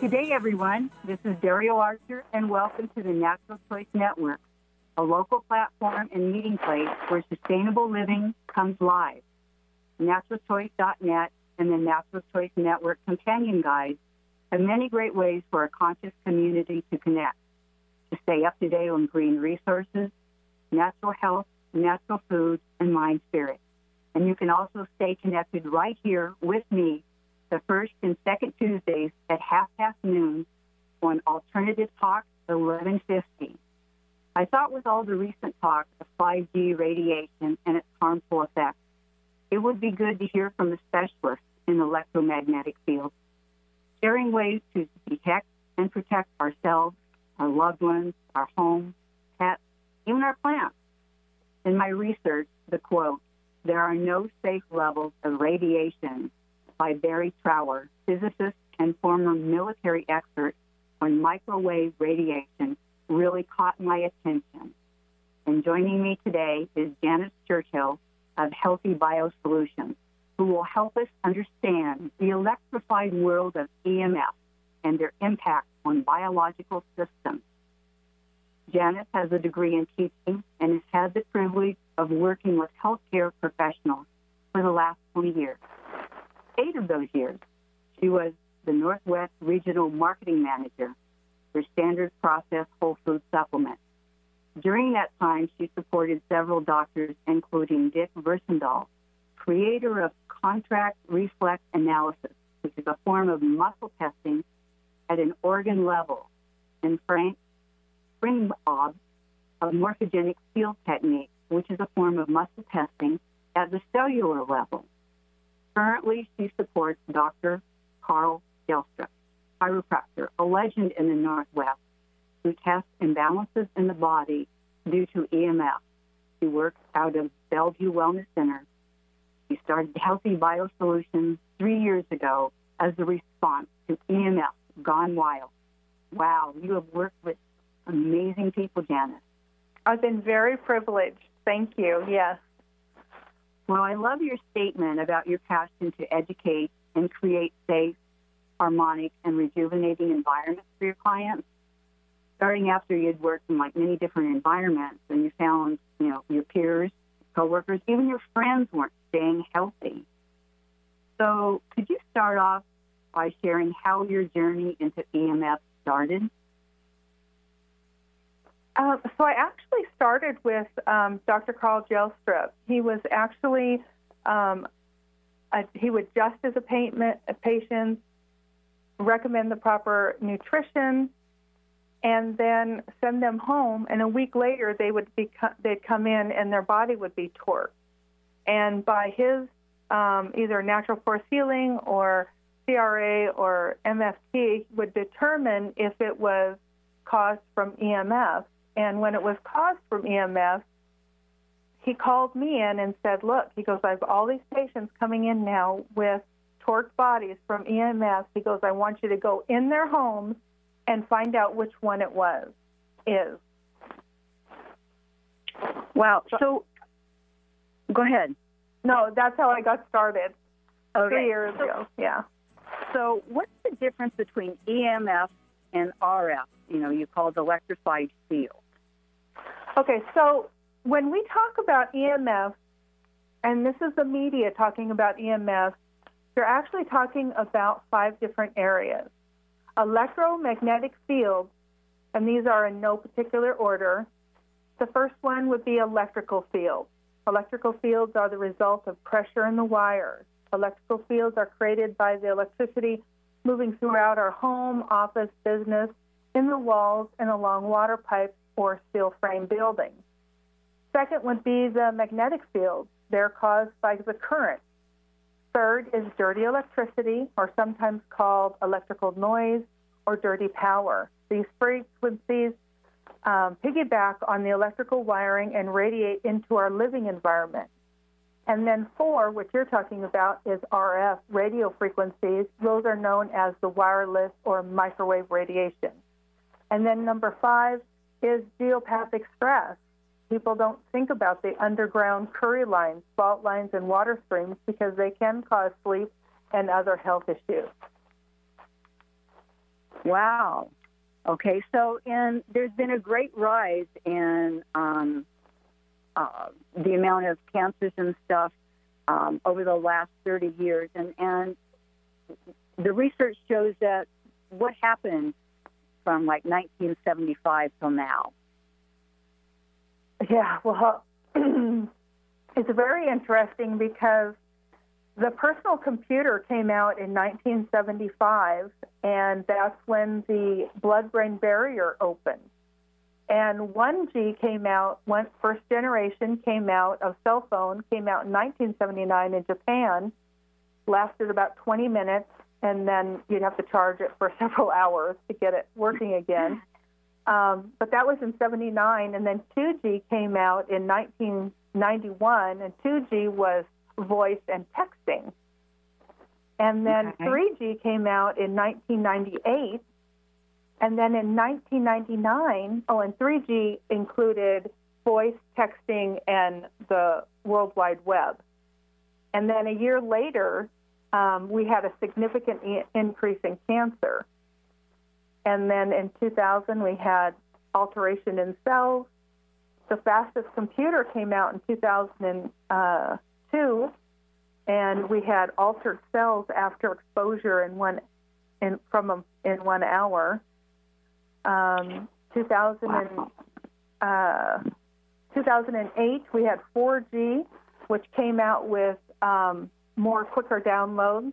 Good day, everyone. This is Darielle Archer, and welcome to the Natural Choice Network, a local platform and meeting place where sustainable living comes live. NaturalChoice.net and the Natural Choice Network companion guides have many great ways for a conscious community to connect, to stay up to date on green resources, natural health, natural food, and mind spirit. And you can also stay connected right here with me the first and second Tuesdays at half past noon on Alternative Talk 1150. I thought with all the recent talk of 5G radiation and its harmful effects, it would be good to hear from a specialist in electromagnetic fields, sharing ways to detect and protect ourselves, our loved ones, our homes, pets, even our plants. In my research, the quote, there are no safe levels of radiation by Barry Trower, physicist and former military expert on microwave radiation, really caught my attention. And joining me today is Janice Churchill of Healthy Biosolutions, who will help us understand the electrified world of EMF and their impact on biological systems. Janice has a degree in teaching and has had the privilege of working with healthcare professionals for the last 20 years. Eight of those years, she was the Northwest Regional Marketing Manager for Standard Process Whole Food Supplements. During that time, she supported several doctors, including Dick Versendaal, creator of contact reflex analysis, which is a form of muscle testing at an organ level, and Frank Springob of morphogenic field technique, which is a form of muscle testing at the cellular level. Currently, she supports Dr. Carl Gelstrup, chiropractor, a legend in the Northwest, who tests imbalances in the body due to EMF. She works out of Bellevue Wellness Center. She started Healthy Biosolutions three years ago as a response to EMF gone wild. Wow, you have worked with amazing people, Janice. I've been very privileged. Thank you. Yes. Well, I love your statement about your passion to educate and create safe, harmonic, and rejuvenating environments for your clients. Starting after you'd worked in like many different environments and you found, you know, your peers, coworkers, even your friends weren't staying healthy. So could you start off by sharing how your journey into EMF started? Uh, so I actually started with um, Dr. Carl Gelstrup. He was actually um, a, he would just as a, payment, a patient recommend the proper nutrition, and then send them home. And a week later, they would be they'd come in and their body would be torqued. And by his um, either natural force healing or CRA or MFT would determine if it was caused from EMF. And when it was caused from EMF, he called me in and said, Look, he goes, I have all these patients coming in now with torqued bodies from EMF. He goes, I want you to go in their homes and find out which one it was, is. Wow. So, go ahead. No, that's how I got started okay. three years so, ago. Yeah. So, what's the difference between EMF and RF? You know, you call it electrified field. Okay, so when we talk about EMF, and this is the media talking about EMF, you're actually talking about five different areas. Electromagnetic fields, and these are in no particular order. The first one would be electrical fields. Electrical fields are the result of pressure in the wires. Electrical fields are created by the electricity moving throughout our home, office, business, in the walls, and along water pipes or steel frame buildings. Second would be the magnetic fields. They're caused by the current. Third is dirty electricity, or sometimes called electrical noise or dirty power. These frequencies um, piggyback on the electrical wiring and radiate into our living environment. And then four, what you're talking about, is RF radio frequencies. Those are known as the wireless or microwave radiation. And then number five is geopathic stress. People don't think about the underground curry lines, fault lines, and water streams because they can cause sleep and other health issues. Wow. Okay, so in there's been a great rise in um, uh, the amount of cancers and stuff um, over the last 30 years, and and the research shows that what happened from like 1975 till now. Yeah, well, it's very interesting because the personal computer came out in 1975, and that's when the blood brain barrier opened. And 1G came out, first generation came out of cell phone, came out in 1979 in Japan, lasted about 20 minutes, and then you'd have to charge it for several hours to get it working again. Um, but that was in 79, and then 2G came out in 1991, and 2G was voice and texting. And then okay. 3G came out in 1998. And then in 1999, oh, and 3G included voice, texting, and the World Wide Web. And then a year later, um, we had a significant e- increase in cancer. And then in 2000, we had alteration in cells. The fastest computer came out in 2002, and we had altered cells after exposure in one in from a, in one hour. Um, 2000 and, uh, 2008, we had 4G, which came out with um, more quicker downloads.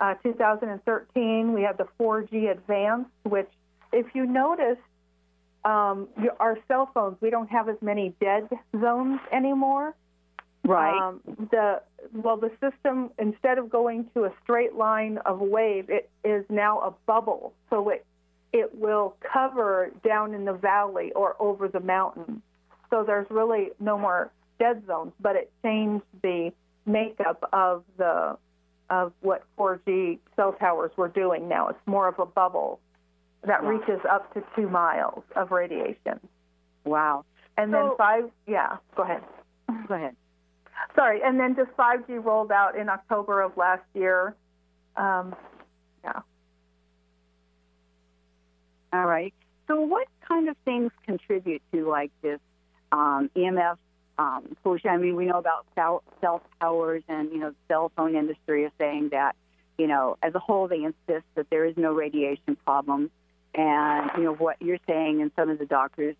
Uh, 2013, we had the 4G Advanced, which, if you notice, um, our cell phones, we don't have as many dead zones anymore. Right. Um, the well, the system instead of going to a straight line of wave, it is now a bubble. So it it will cover down in the valley or over the mountain. So there's really no more dead zones, but it changed the makeup of the of what 4G cell towers were doing now. It's more of a bubble that reaches up to two miles of radiation. Wow. And so, then five, yeah, go ahead. Go ahead. Sorry, and then just 5G rolled out in October of last year. Um, yeah. All right. So, what kind of things contribute to like this um, EMF um, pollution? I mean, we know about cell, towers, and you know, the cell phone industry is saying that, you know, as a whole, they insist that there is no radiation problem. And you know what you're saying, and some of the doctors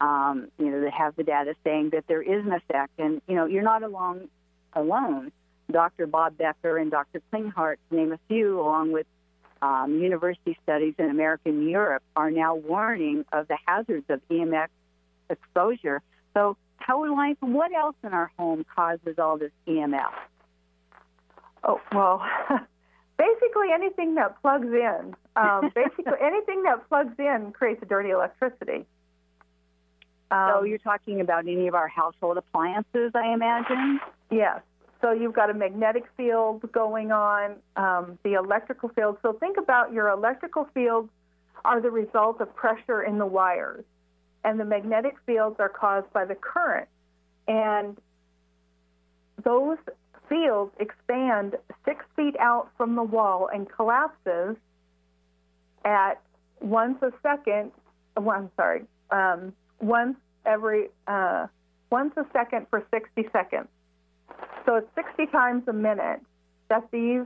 um, you know, that have the data saying that there is an effect. And, you know, you're not along alone. Dr. Bob Becker and Dr. Klinghardt, to name a few, along with um, university studies in America and Europe, are now warning of the hazards of EMF exposure. So, Howard Lyons, what else in our home causes all this EMF? Oh, well, basically anything that plugs in. Um, basically, anything that plugs in creates a dirty electricity. Um, so you're talking about any of our household appliances, I imagine? Yes. So you've got a magnetic field going on, um, the electrical field. So think about your electrical fields are the result of pressure in the wires, and the magnetic fields are caused by the current. And those fields expand six feet out from the wall and collapses at once a second. One, sorry, um, once every uh, once a second for 60 seconds. So it's 60 times a minute that these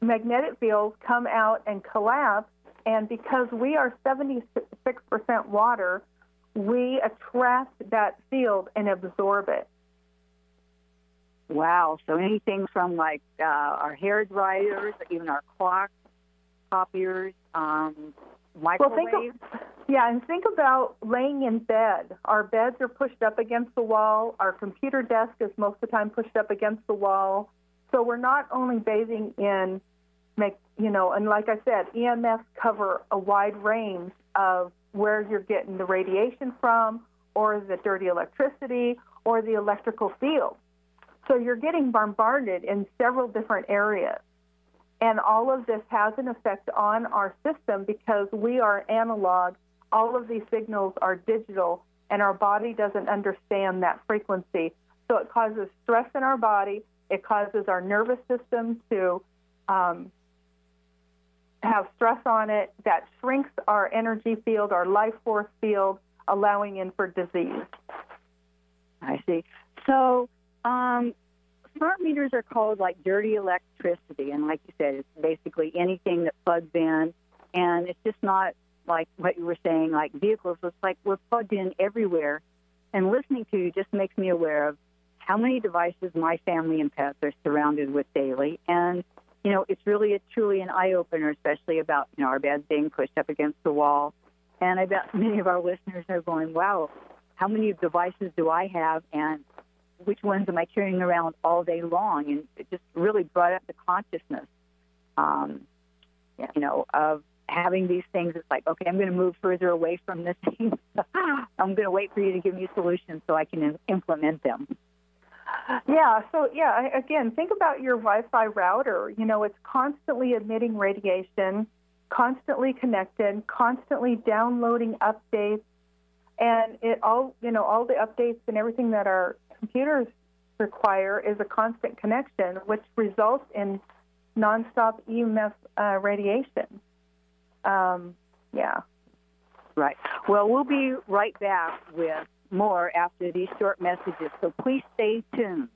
magnetic fields come out and collapse. And because we are 76% water, we attract that field and absorb it. Wow. So anything from like uh, our hair dryers, even our clocks, copiers, um, microwaves. Well, think of, yeah, and think about laying in bed. Our beds are pushed up against the wall. Our computer desk is most of the time pushed up against the wall. So we're not only bathing in, make you know, and like I said, EMFs cover a wide range of where you're getting the radiation from, or the dirty electricity, or the electrical field. So you're getting bombarded in several different areas. And all of this has an effect on our system because we are analog. All of these signals are digital, and our body doesn't understand that frequency. So it causes stress in our body. It causes our nervous system to um, have stress on it that shrinks our energy field, our life force field, allowing in for disease. I see. So, um, smart meters are called like dirty electricity, and like you said, it's basically anything that plugs in, and it's just not like what you were saying, like vehicles. It's like we're plugged in everywhere, and listening to you just makes me aware of how many devices my family and pets are surrounded with daily, and you know, it's really a truly an eye opener, especially about you know our beds being pushed up against the wall, and I bet many of our listeners are going, "Wow, how many devices do I have?" and which ones am I carrying around all day long? And it just really brought up the consciousness, um, you know, of having these things. It's like, okay, I'm going to move further away from this thing. I'm going to wait for you to give me solutions so I can implement them. Yeah, so yeah, again, think about your Wi-Fi router. You know, it's constantly emitting radiation, constantly connected, constantly downloading updates, and it all, you know, all the updates and everything that our computers require is a constant connection, which results in nonstop EMF uh, radiation. Um, yeah. Right. Well, we'll be right back with more after these short messages, so please stay tuned.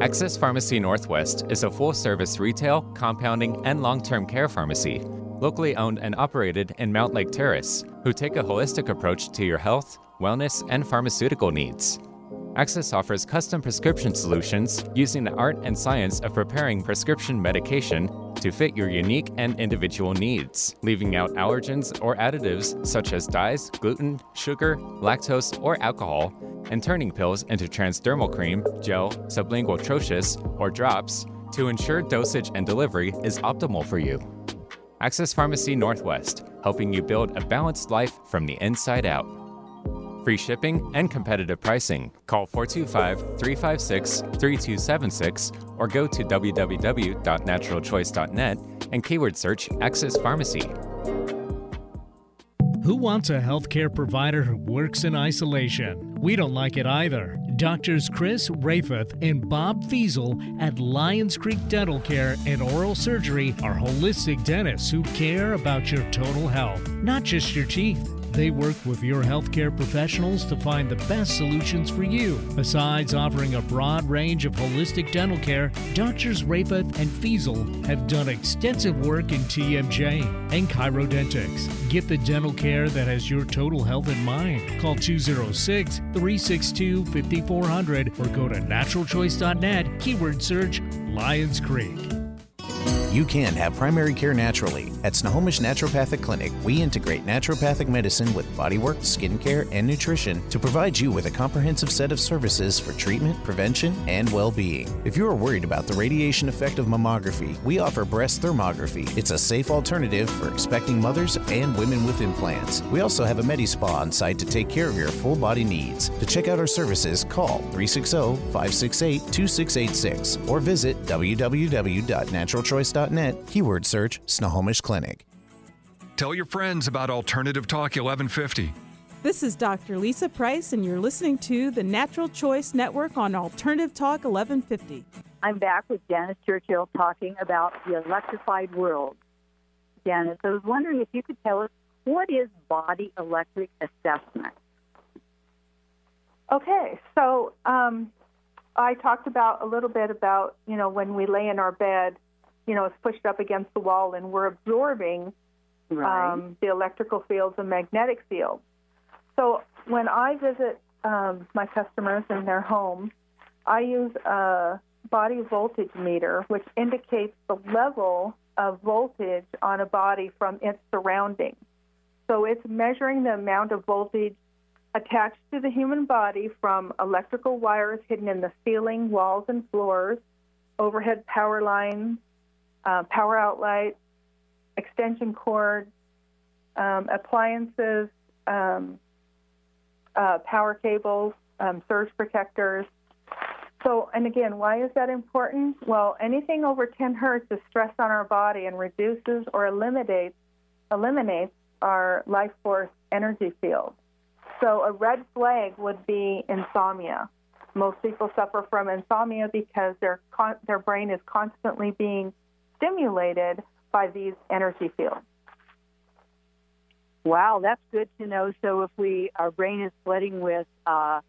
Access Pharmacy Northwest is a full service retail, compounding, and long term care pharmacy, locally owned and operated in Mount Lake Terrace, who take a holistic approach to your health, wellness, and pharmaceutical needs. Access offers custom prescription solutions using the art and science of preparing prescription medication to fit your unique and individual needs, leaving out allergens or additives such as dyes, gluten, sugar, lactose, or alcohol, and turning pills into transdermal cream, gel, sublingual troches, or drops to ensure dosage and delivery is optimal for you. Access Pharmacy Northwest, helping you build a balanced life from the inside out free shipping, and competitive pricing. Call 425 356 3276 or go to www.naturalchoice.net and keyword search Access Pharmacy. Who wants a healthcare provider who works in isolation? We don't like it either. Doctors Chris Rafoth and Bob Fiesel at Lions Creek Dental Care and Oral Surgery are holistic dentists who care about your total health, not just your teeth. They work with your healthcare professionals to find the best solutions for you. Besides offering a broad range of holistic dental care, Doctors Rafoth and Fiesel have done extensive work in TMJ and chirodontics. Get the dental care that has your total health in mind. Call 206 362 5400 or go to naturalchoice.net, keyword search Lions Creek. You can have primary care naturally. At Snohomish Naturopathic Clinic, we integrate naturopathic medicine with bodywork, skincare, and nutrition to provide you with a comprehensive set of services for treatment, prevention, and well being. If you are worried about the radiation effect of mammography, we offer breast thermography. It's a safe alternative for expecting mothers and women with implants. We also have a Medi Spa on site to take care of your full body needs. To check out our services, call 360 568 2686 or visit www.naturalchoice.com Net, keyword search Snohomish Clinic. Tell your friends about Alternative Talk 1150. This is Dr. Lisa Price, and you're listening to the Natural Choice Network on Alternative Talk 1150. I'm back with Janice Churchill talking about the electrified world. Janice, I was wondering if you could tell us what is body electric assessment? Okay, so um, I talked about a little bit about, you know, when we lay in our bed, you know, is pushed up against the wall and we're absorbing right. um, the electrical fields and magnetic fields. So when I visit um, my customers in their home, I use a body voltage meter, which indicates the level of voltage on a body from its surroundings. So it's measuring the amount of voltage attached to the human body from electrical wires hidden in the ceiling, walls, and floors, overhead power lines, uh, power outlet, extension cord, um, appliances, um, uh, power cables, um, surge protectors. So, and again, why is that important? Well, anything over 10 hertz is stress on our body and reduces or eliminates eliminates our life force energy field. So, a red flag would be insomnia. Most people suffer from insomnia because their con- their brain is constantly being stimulated by these energy fields. Wow, that's good to know. So if we our brain is flooding with uh,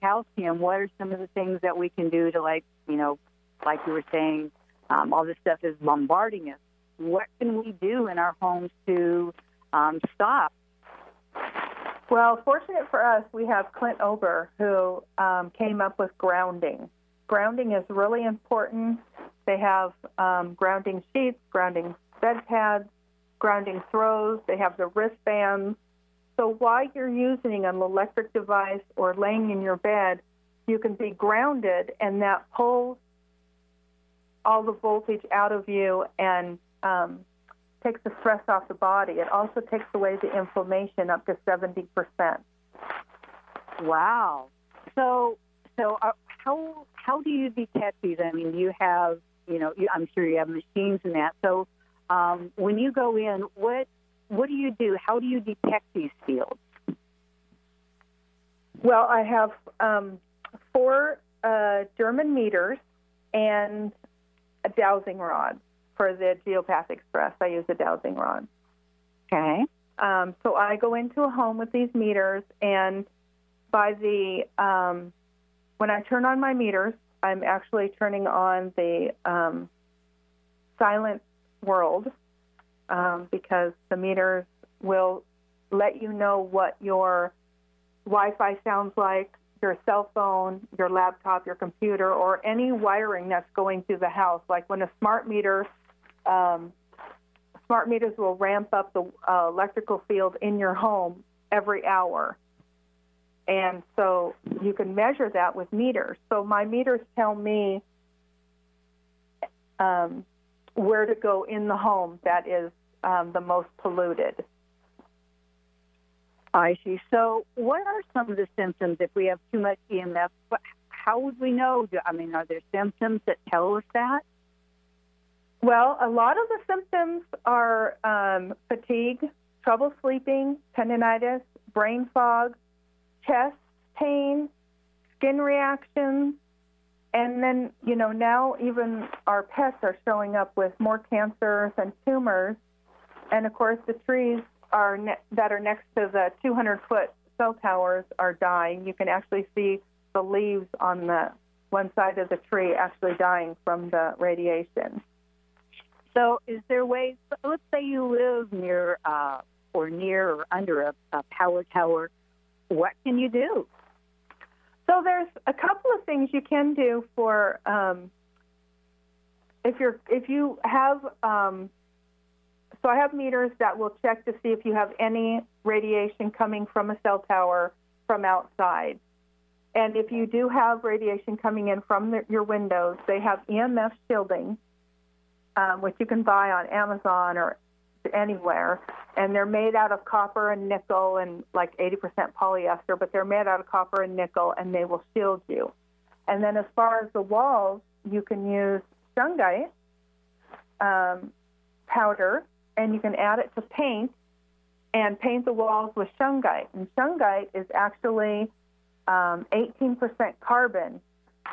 calcium, what are some of the things that we can do to like you know, like you were saying, um, all this stuff is bombarding us. What can we do in our homes to um, stop? Well, fortunate for us, we have Clint Ober who um, came up with grounding. Grounding is really important. They have um, grounding sheets, grounding bed pads, grounding throws. They have the wristbands. So while you're using an electric device or laying in your bed, you can be grounded, and that pulls all the voltage out of you and um, takes the stress off the body. It also takes away the inflammation up to 70%. Wow. So, so uh, how how do you detect these? I mean, you have, you know, you, I'm sure you have machines and that. So, um, when you go in, what what do you do? How do you detect these fields? Well, I have um, four uh, German meters and a dowsing rod for the geopathic stress. I use a dowsing rod. Okay. Um, so I go into a home with these meters, and by the um, when I turn on my meters, I'm actually turning on the um, silent world um, because the meters will let you know what your Wi-Fi sounds like, your cell phone, your laptop, your computer, or any wiring that's going through the house. Like when a smart meter, um, smart meters will ramp up the uh, electrical field in your home every hour. And so you can measure that with meters. So my meters tell me um, where to go in the home that is um, the most polluted. I see. So, what are some of the symptoms if we have too much EMF? How would we know? I mean, are there symptoms that tell us that? Well, a lot of the symptoms are um, fatigue, trouble sleeping, tendonitis, brain fog, chest pain, skin reactions, and then, you know, now even our pets are showing up with more cancers and tumors. And of course, the trees are ne- that are next to the 200 foot cell towers are dying. You can actually see the leaves on the one side of the tree actually dying from the radiation. So, is there ways? Let's say you live near uh, or near or under a, a power tower. What can you do? So, there's a couple of things you can do for um, if you're if you have um, so I have meters that will check to see if you have any radiation coming from a cell tower from outside. And if you do have radiation coming in from the, your windows, they have EMF shielding, um, which you can buy on Amazon or anywhere. And they're made out of copper and nickel and like 80% polyester, but they're made out of copper and nickel and they will shield you. And then as far as the walls, you can use shungite um, powder and you can add it to paint and paint the walls with shungite. And shungite is actually um, 18% carbon.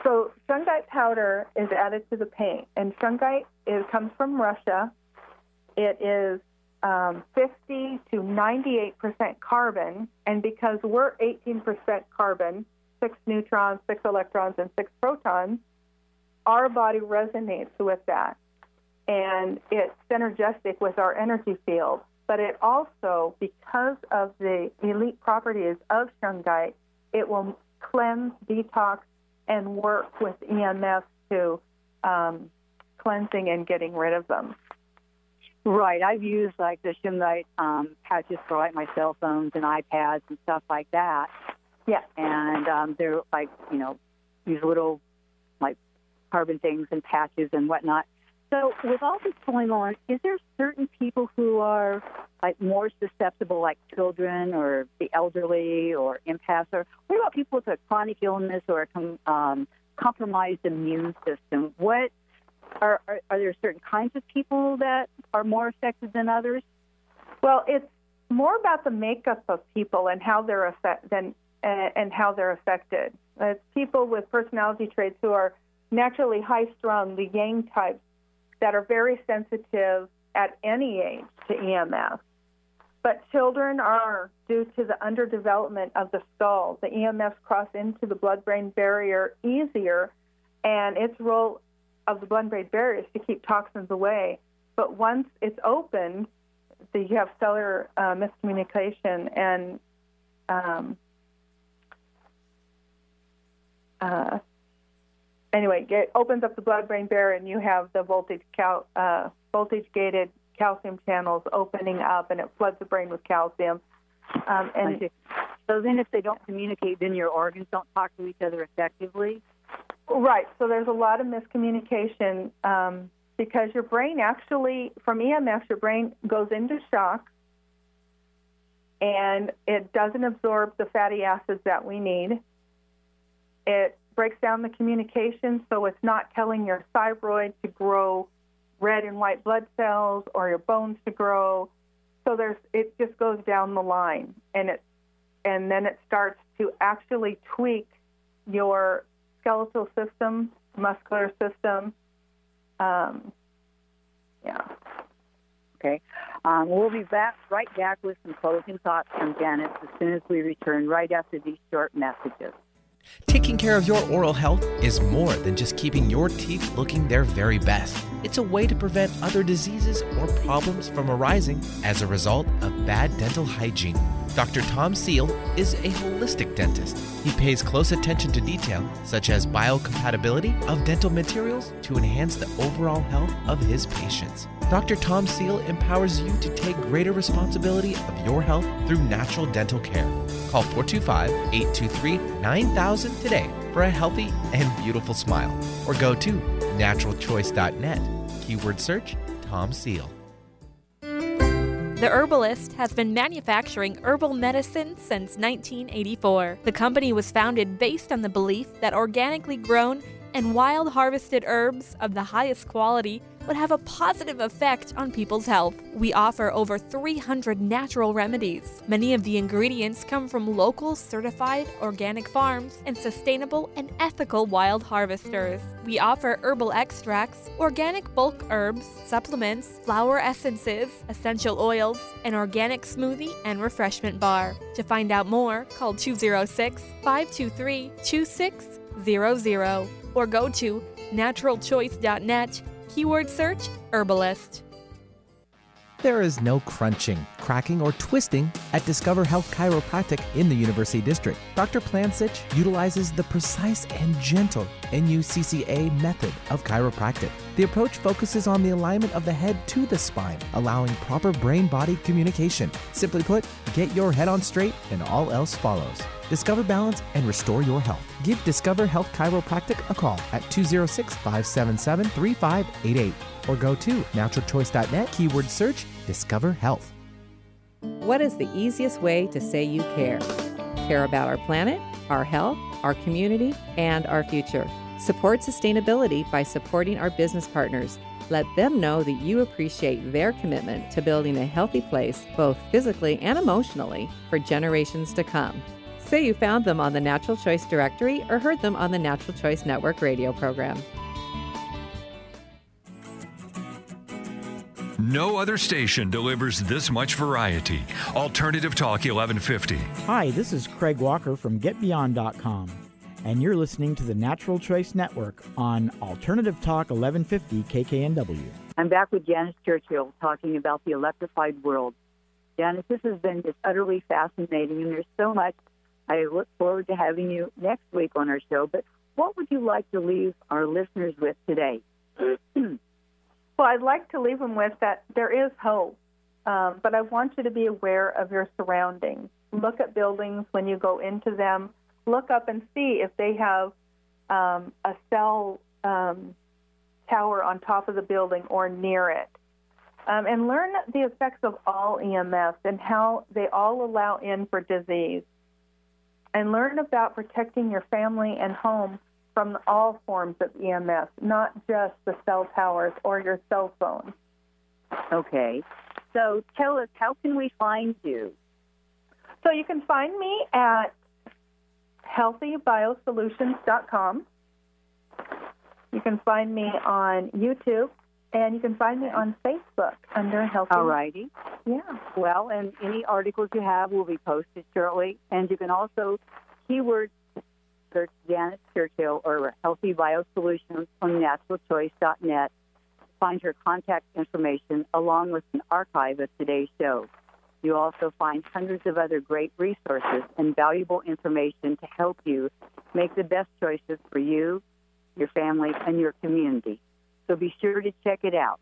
So shungite powder is added to the paint, and shungite is, comes from Russia. It is um, 50 to 98% carbon, and because we're 18% carbon, six neutrons, six electrons, and six protons, our body resonates with that and it's synergistic with our energy field. But it also, because of the elite properties of shungite, it will cleanse, detox, and work with EMF to um, cleansing and getting rid of them. Right. I've used like the shungite um, patches for like my cell phones and iPads and stuff like that. Yeah. And um, they're like, you know, these little like carbon things and patches and whatnot. So, with all this going on, is there certain people who are like more susceptible, like children or the elderly or impasse, Or what about people with a chronic illness or a um, compromised immune system? What are, are are there certain kinds of people that are more affected than others? Well, it's more about the makeup of people and how they're affected than uh, and how they're affected. It's people with personality traits who are naturally high strung, the yang types, that are very sensitive at any age to EMF. But children are, due to the underdevelopment of the skull, the EMFs cross into the blood brain barrier easier, and its role of the blood brain barrier to keep toxins away. But once it's opened, the, you have cellular uh, miscommunication and um, uh, anyway, it opens up the blood-brain barrier, and you have the voltage cal- uh, voltage-gated calcium channels opening up, and it floods the brain with calcium. Um, and so then, if they don't communicate, then your organs don't talk to each other effectively. Right. So there's a lot of miscommunication um, because your brain actually, from EMF, your brain goes into shock, and it doesn't absorb the fatty acids that we need. It breaks down the communication, so it's not telling your thyroid to grow red and white blood cells or your bones to grow. So there's it just goes down the line, and it and then it starts to actually tweak your skeletal system, muscular system. Um, yeah. Okay. Um, we'll be back right back with some closing thoughts from Janice as soon as we return right after these short messages. Taking care of your oral health is more than just keeping your teeth looking their very best. It's a way to prevent other diseases or problems from arising as a result of bad dental hygiene. Dr. Tom Seal is a holistic dentist. He pays close attention to detail, such as biocompatibility of dental materials, to enhance the overall health of his patients. Dr. Tom Seal empowers you to take greater responsibility of your health through natural dental care. Call 425 823 9000 today for a healthy and beautiful smile. Or go to naturalchoice.net. Keyword search Tom Seal. The Herbalist has been manufacturing herbal medicine since 1984. The company was founded based on the belief that organically grown and wild harvested herbs of the highest quality would have a positive effect on people's health. We offer over 300 natural remedies. Many of the ingredients come from local certified organic farms and sustainable and ethical wild harvesters. We offer herbal extracts, organic bulk herbs, supplements, flower essences, essential oils, an organic smoothie, and refreshment bar. To find out more, call 206 523 2600 or go to naturalchoice.net Keyword search herbalist. There is no crunching, cracking, or twisting at Discover Health Chiropractic in the University District. Dr. Plansich utilizes the precise and gentle NUCCA method of chiropractic. The approach focuses on the alignment of the head to the spine, allowing proper brain body communication. Simply put, get your head on straight and all else follows. Discover balance and restore your health. Give Discover Health Chiropractic a call at 206 577 3588 or go to naturalchoice.net, keyword search Discover Health. What is the easiest way to say you care? Care about our planet, our health, our community, and our future. Support sustainability by supporting our business partners. Let them know that you appreciate their commitment to building a healthy place, both physically and emotionally, for generations to come. Say you found them on the Natural Choice Directory or heard them on the Natural Choice Network radio program. No other station delivers this much variety. Alternative Talk 1150. Hi, this is Craig Walker from GetBeyond.com, and you're listening to the Natural Choice Network on Alternative Talk 1150 KKNW. I'm back with Janice Churchill talking about the electrified world. Janice, this has been just utterly fascinating, and there's so much I look forward to having you next week on our show. But what would you like to leave our listeners with today? well, I'd like to leave them with that there is hope, um, but I want you to be aware of your surroundings. Look at buildings when you go into them. Look up and see if they have um, a cell um, tower on top of the building or near it. Um, and learn the effects of all EMFs and how they all allow in for disease and learn about protecting your family and home from all forms of EMF, not just the cell towers or your cell phone. Okay. So tell us, how can we find you? So you can find me at healthybiosolutions.com. You can find me on YouTube And you can find me on Facebook under Healthy. All righty. Yeah. Well, and any articles you have will be posted shortly. And you can also keyword search Janice Churchill or Healthy Bio Solutions on naturalchoice.net. Find her contact information along with an archive of today's show. You also find hundreds of other great resources and valuable information to help you make the best choices for you, your family, and your community. So be sure to check it out.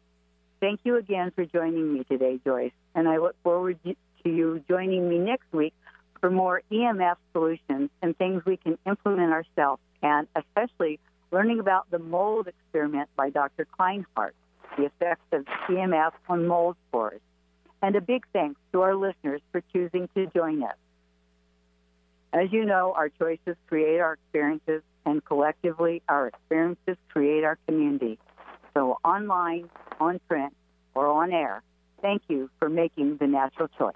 Thank you again for joining me today, Joyce, and I look forward to you joining me next week for more EMF solutions and things we can implement ourselves, and especially learning about the mold experiment by Dr. Klinghardt, the effects of EMF on mold spores. And a big thanks to our listeners for choosing to join us. As you know, our choices create our experiences, and collectively, our experiences create our community. So, online, on print, or on air, thank you for making the natural choice.